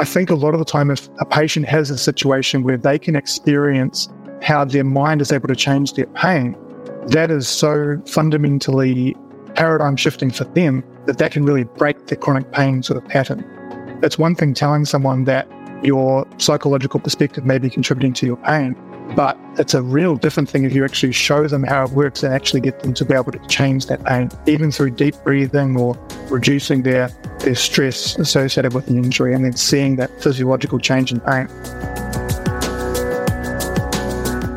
I think a lot of the time, if a patient has a situation where they can experience how their mind is able to change their pain, that is so fundamentally paradigm shifting for them that that can really break the chronic pain sort of pattern. It's one thing telling someone that your psychological perspective may be contributing to your pain, but it's a real different thing if you actually show them how it works and actually get them to be able to change that pain, even through deep breathing or reducing their, their stress associated with the injury and then seeing that physiological change in pain.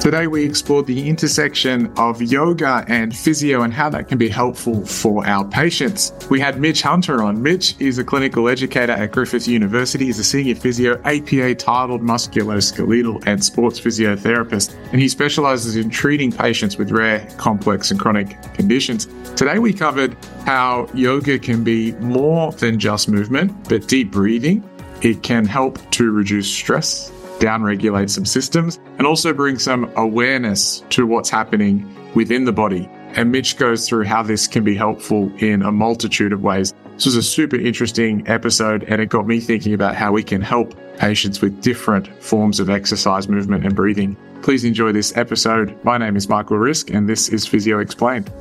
Today, we explored the intersection of yoga and physio and how that can be helpful for our patients. We had Mitch Hunter on. Mitch is a clinical educator at Griffith University. He's a senior physio, APA titled musculoskeletal and sports physiotherapist, and he specializes in treating patients with rare, complex, and chronic conditions. Today, we covered how yoga can be more than just movement, but deep breathing. It can help to reduce stress downregulate some systems and also bring some awareness to what's happening within the body. And Mitch goes through how this can be helpful in a multitude of ways. This was a super interesting episode, and it got me thinking about how we can help patients with different forms of exercise, movement, and breathing. Please enjoy this episode. My name is Michael Rizk, and this is Physio Explained.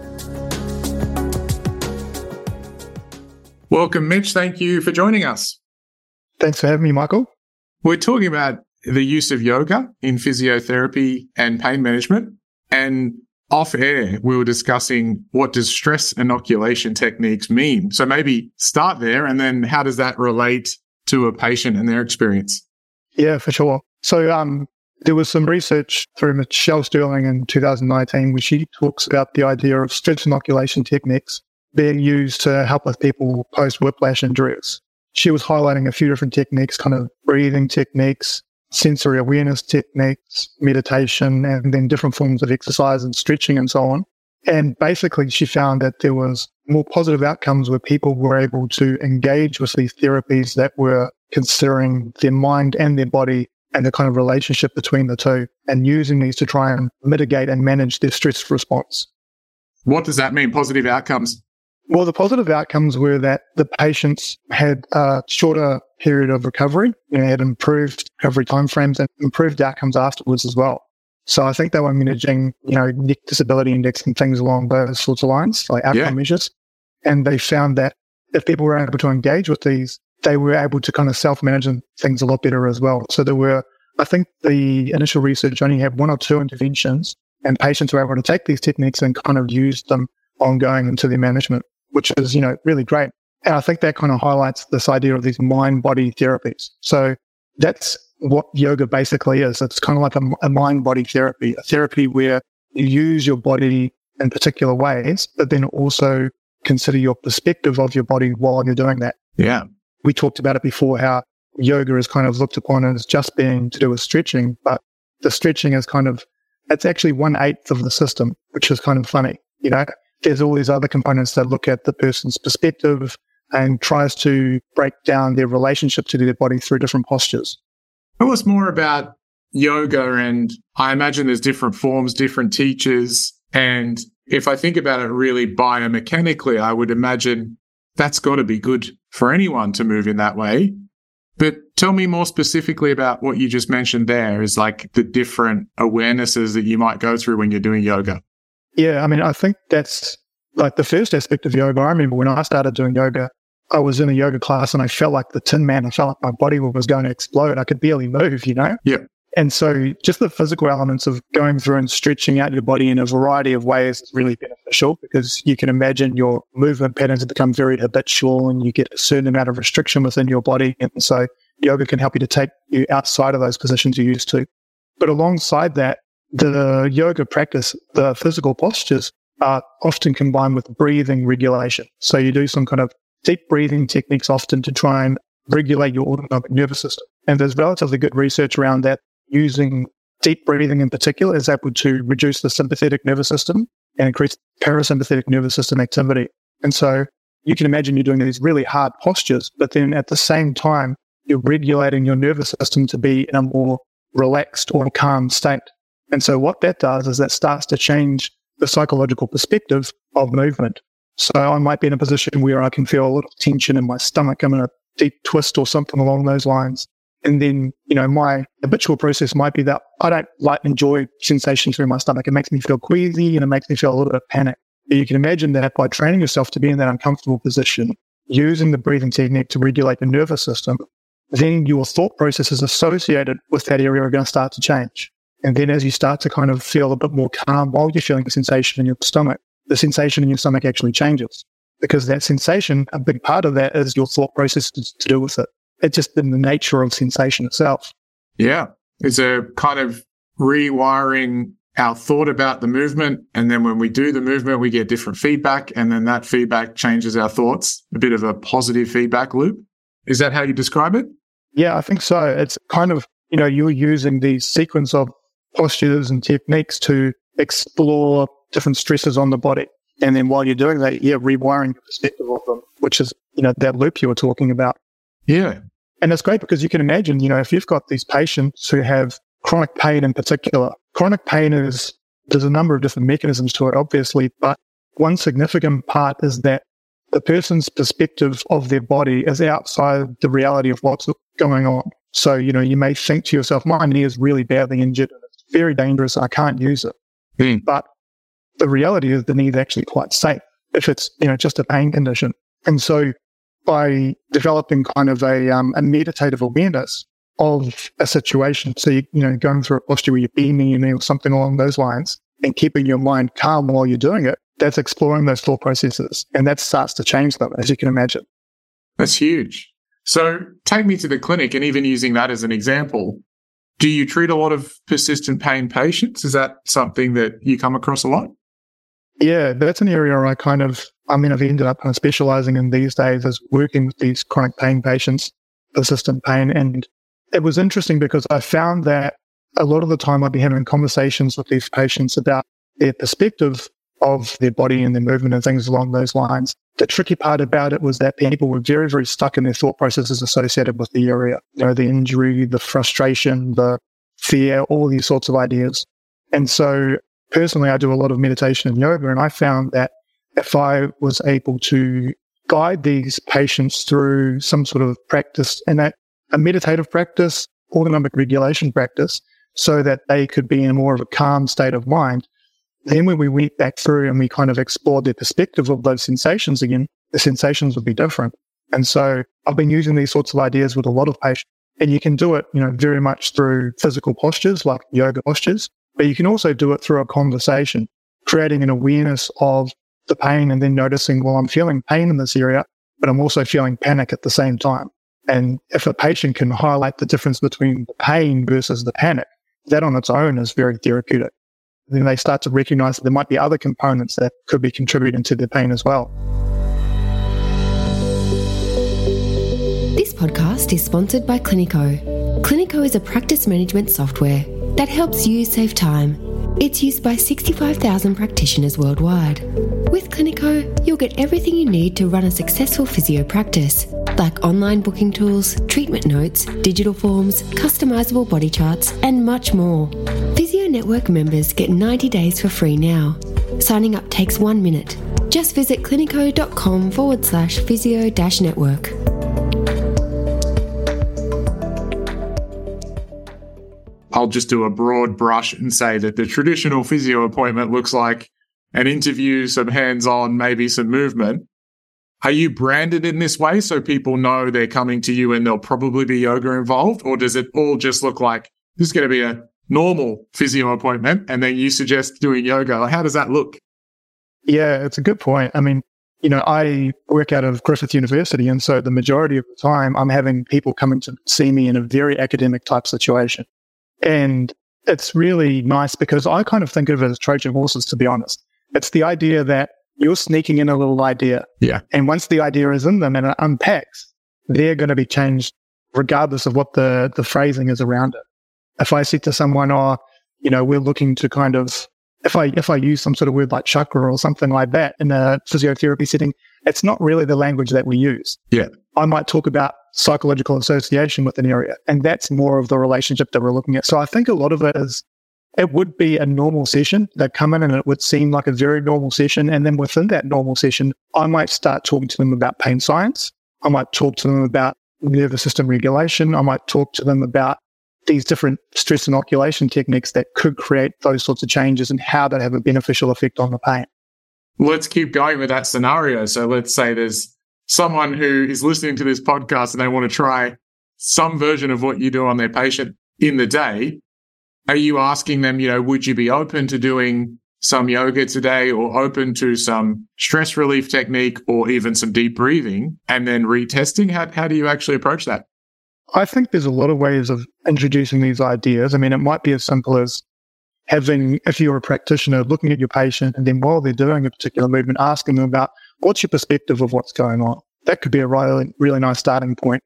Welcome, Mitch. Thank you for joining us. Thanks for having me, Michael. We're talking about the use of yoga in physiotherapy and pain management. And off air, we were discussing what does stress inoculation techniques mean? So maybe start there and then how does that relate to a patient and their experience? Yeah, for sure. So um, there was some research through Michele Sterling in 2019 where she talks about the idea of stress inoculation techniques being used to help with people post whiplash injuries. She was highlighting a few different techniques, kind of breathing techniques, sensory awareness techniques, meditation, and then different forms of exercise and stretching and so on. And basically, she found that there was more positive outcomes where people were able to engage with these therapies that were considering their mind and their body and the kind of relationship between the two and using these to try and mitigate and manage their stress response. What does that mean? Positive outcomes? Well, the positive outcomes were that the patients had a shorter period of recovery, know, had improved recovery timeframes and improved outcomes afterwards as well. So I think they were managing, you know, disability index and things along those sorts of lines, like outcome yeah. measures. And they found that if people were able to engage with these, they were able to kind of self-manage things a lot better as well. So there were, I think the initial research only had one or two interventions and patients were able to take these techniques and kind of use them ongoing into their management which is, you know, really great. And I think that kind of highlights this idea of these mind body therapies. So that's what yoga basically is. It's kind of like a, a mind body therapy, a therapy where you use your body in particular ways, but then also consider your perspective of your body while you're doing that. Yeah. We talked about it before how yoga is kind of looked upon as just being to do with stretching, but the stretching is kind of, it's actually one eighth of the system, which is kind of funny. You know, there's all these other components that look at the person's perspective and tries to break down their relationship to their body through different postures. Tell us more about yoga. And I imagine there's different forms, different teachers. And if I think about it really biomechanically, I would imagine that's got to be good for anyone to move in that way. But tell me more specifically about what you just mentioned there is like the different awarenesses that you might go through when you're doing yoga. Yeah, I mean, I think that's like the first aspect of yoga. I remember when I started doing yoga, I was in a yoga class and I felt like the tin man. I felt like my body was going to explode. I could barely move, you know? Yeah. And so just the physical elements of going through and stretching out your body in a variety of ways is really beneficial because you can imagine your movement patterns have become very habitual and you get a certain amount of restriction within your body. And so yoga can help you to take you outside of those positions you're used to. But alongside that, the yoga practice, the physical postures are often combined with breathing regulation. So you do some kind of deep breathing techniques often to try and regulate your autonomic nervous system. And there's relatively good research around that using deep breathing in particular is able to reduce the sympathetic nervous system and increase parasympathetic nervous system activity. And so you can imagine you're doing these really hard postures, but then at the same time, you're regulating your nervous system to be in a more relaxed or calm state. And so what that does is that starts to change the psychological perspective of movement. So I might be in a position where I can feel a little tension in my stomach. I'm in a deep twist or something along those lines. And then, you know, my habitual process might be that I don't like enjoy sensation through my stomach. It makes me feel queasy and it makes me feel a little bit of panic. You can imagine that by training yourself to be in that uncomfortable position, using the breathing technique to regulate the nervous system, then your thought processes associated with that area are going to start to change. And then as you start to kind of feel a bit more calm while you're feeling the sensation in your stomach, the sensation in your stomach actually changes because that sensation, a big part of that is your thought process to do with it. It's just in the nature of sensation itself. Yeah. It's a kind of rewiring our thought about the movement. And then when we do the movement, we get different feedback. And then that feedback changes our thoughts, a bit of a positive feedback loop. Is that how you describe it? Yeah, I think so. It's kind of, you know, you're using the sequence of postures and techniques to explore different stresses on the body. And then while you're doing that, yeah, rewiring your perspective of them, which is, you know, that loop you were talking about. Yeah. And it's great because you can imagine, you know, if you've got these patients who have chronic pain in particular, chronic pain is, there's a number of different mechanisms to it, obviously, but one significant part is that the person's perspective of their body is outside the reality of what's going on. So, you know, you may think to yourself, my knee is really badly injured very dangerous. I can't use it. Mm. But the reality is the knee is actually quite safe if it's, you know, just a pain condition. And so by developing kind of a, um, a meditative awareness of a situation, so you, you know, going through a posture where you're beaming your knee or something along those lines and keeping your mind calm while you're doing it, that's exploring those thought processes. And that starts to change them, as you can imagine. That's huge. So take me to the clinic and even using that as an example, do you treat a lot of persistent pain patients? Is that something that you come across a lot? Yeah, that's an area I kind of, I mean, I've ended up kind of specializing in these days as working with these chronic pain patients, persistent pain. And it was interesting because I found that a lot of the time I'd be having conversations with these patients about their perspective of their body and their movement and things along those lines. The tricky part about it was that people were very, very stuck in their thought processes associated with the area. You know, the injury, the frustration, the fear, all these sorts of ideas. And so personally, I do a lot of meditation and yoga, and I found that if I was able to guide these patients through some sort of practice and a, a meditative practice, autonomic regulation practice, so that they could be in more of a calm state of mind, then when we went back through and we kind of explored their perspective of those sensations again, the sensations would be different. And so I've been using these sorts of ideas with a lot of patients. And you can do it, you know, very much through physical postures like yoga postures, but you can also do it through a conversation, creating an awareness of the pain and then noticing, well, I'm feeling pain in this area, but I'm also feeling panic at the same time. And if a patient can highlight the difference between the pain versus the panic, that on its own is very therapeutic then they start to recognize that there might be other components that could be contributing to their pain as well. This podcast is sponsored by Cliniko. Cliniko is a practice management software that helps you save time. It's used by 65,000 practitioners worldwide. With Cliniko, you'll get everything you need to run a successful physio practice, like online booking tools, treatment notes, digital forms, customizable body charts, and much more. Network members get 90 days for free now. Signing up takes one minute. Just visit cliniko.com forward slash physio dash network. I'll just do a broad brush and say that the traditional physio appointment looks like an interview, some hands on, maybe some movement. Are you branded in this way so people know they're coming to you and there'll probably be yoga involved? Or does it all just look like this is going to be a normal physio appointment and then you suggest doing yoga? How does that look? Yeah, it's a good point. I mean, you know, I work out of Griffith University. And so the majority of the time I'm having people coming to see me in a very academic type situation. And it's really nice because I kind of think of it as Trojan horses, to be honest. It's the idea that you're sneaking in a little idea. Yeah. And once the idea is in them and it unpacks, they're going to be changed regardless of what the, the phrasing is around it. If I say to someone, oh, you know, we're looking to kind of, if I, if I use some sort of word like chakra or something like that in a physiotherapy setting, it's not really the language that we use. Yeah. I might talk about psychological association with an area. And that's more of the relationship that we're looking at. So I think a lot of it is, it would be a normal session. They'd come in and it would seem like a very normal session. And then within that normal session, I might start talking to them about pain science. I might talk to them about nervous system regulation. I might talk to them about these different stress inoculation techniques that could create those sorts of changes and how that have a beneficial effect on the pain. Let's keep going with that scenario. So let's say there's someone who is listening to this podcast and they want to try some version of what you do on their patient in the day. Are you asking them, you know, would you be open to doing some yoga today or open to some stress relief technique or even some deep breathing and then retesting? How, how do you actually approach that? I think there's a lot of ways of introducing these ideas. I mean, it might be as simple as having, if you're a practitioner, looking at your patient and then while they're doing a particular movement, asking them about what's your perspective of what's going on. That could be a really, really nice starting point.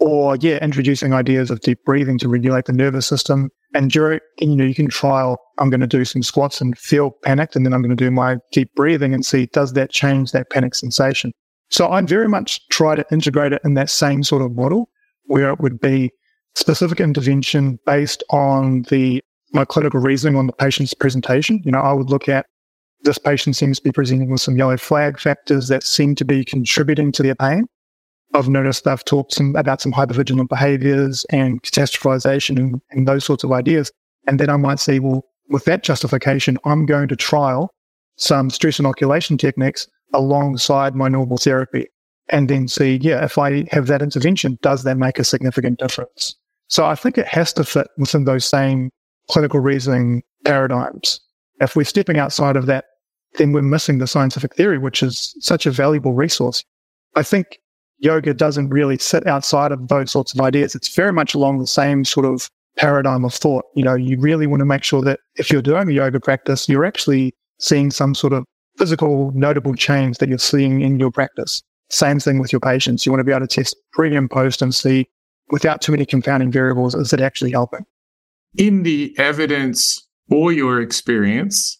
Or, yeah, introducing ideas of deep breathing to regulate the nervous system. And during, you know, you can trial, I'm going to do some squats and feel panicked, and then I'm going to do my deep breathing and see, does that change that panic sensation? So I'd very much try to integrate it in that same sort of model where it would be specific intervention based on the my clinical reasoning on the patient's presentation. You know, I would look at this patient seems to be presenting with some yellow flag factors that seem to be contributing to their pain. I've noticed they've talked some, about some hypervigilant behaviors and catastrophization and, and those sorts of ideas. And then I might say, well, with that justification, I'm going to trial some stress inoculation techniques alongside my normal therapy and then see, yeah, if I have that intervention, does that make a significant difference? So I think it has to fit within those same clinical reasoning paradigms. If we're stepping outside of that, then we're missing the scientific theory, which is such a valuable resource. I think yoga doesn't really sit outside of those sorts of ideas. It's very much along the same sort of paradigm of thought. You know, you really want to make sure that if you're doing a yoga practice, you're actually seeing some sort of physical notable change that you're seeing in your practice. Same thing with your patients. You want to be able to test pre and post and see without too many confounding variables, is it actually helping? In the evidence or your experience,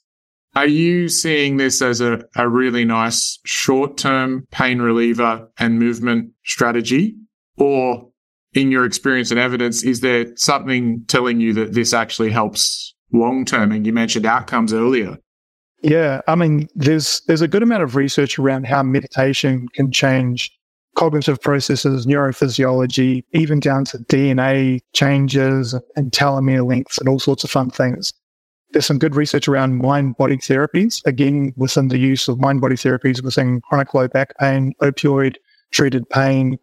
are you seeing this as a, a really nice short term pain reliever and movement strategy? Or in your experience and evidence, is there something telling you that this actually helps long term? And you mentioned outcomes earlier. Yeah, I mean, there's there's a good amount of research around how meditation can change cognitive processes, neurophysiology, even down to DNA changes and telomere lengths and all sorts of fun things. There's some good research around mind body therapies, again, within the use of mind body therapies within chronic low back pain, opioid treated pain.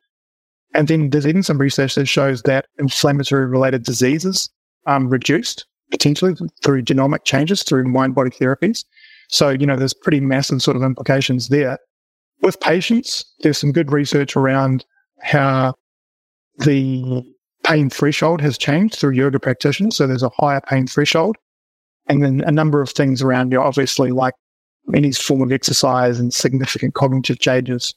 And then there's even some research that shows that inflammatory related diseases um, reduced potentially through genomic changes through mind body therapies. So, you know, there's pretty massive sort of implications there. With patients, there's some good research around how the pain threshold has changed through yoga practitioners. So there's a higher pain threshold. And then a number of things around you, obviously, like any form of exercise and significant cognitive changes.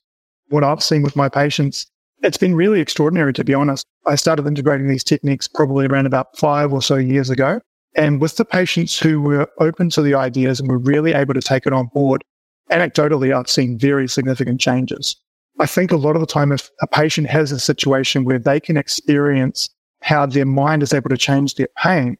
What I've seen with my patients, it's been really extraordinary, to be honest. I started integrating these techniques probably around about five or so years ago. And with the patients who were open to the ideas and were really able to take it on board, anecdotally, I've seen very significant changes. I think a lot of the time, if a patient has a situation where they can experience how their mind is able to change their pain,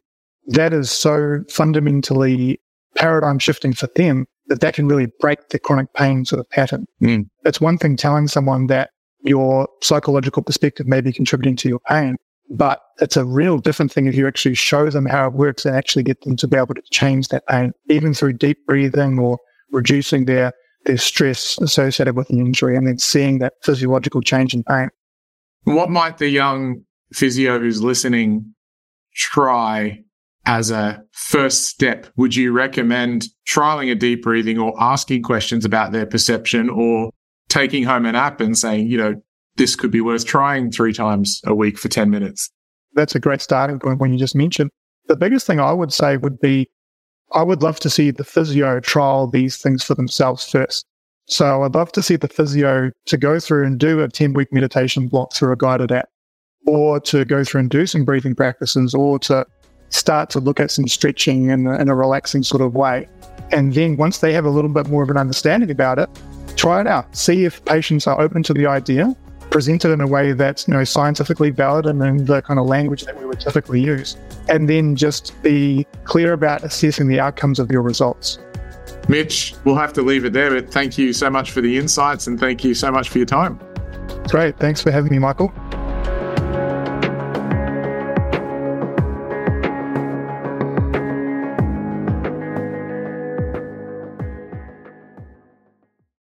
that is so fundamentally paradigm shifting for them that that can really break the chronic pain sort of pattern. Mm. It's one thing telling someone that your psychological perspective may be contributing to your pain. But it's a real different thing if you actually show them how it works and actually get them to be able to change that pain, even through deep breathing or reducing their, their stress associated with the injury and then seeing that physiological change in pain. What might the young physio who's listening try as a first step? Would you recommend trialing a deep breathing or asking questions about their perception or taking home an app and saying, you know, this could be worth trying three times a week for 10 minutes. That's a great starting point when you just mentioned. The biggest thing I would say would be I would love to see the physio trial these things for themselves first. So I'd love to see the physio to go through and do a 10 week meditation block through a guided app, or to go through and do some breathing practices, or to start to look at some stretching in in a relaxing sort of way. And then once they have a little bit more of an understanding about it, try it out. See if patients are open to the idea presented in a way that's you know scientifically valid and in the kind of language that we would typically use and then just be clear about assessing the outcomes of your results. Mitch we'll have to leave it there but thank you so much for the insights and thank you so much for your time. Great. Thanks for having me michael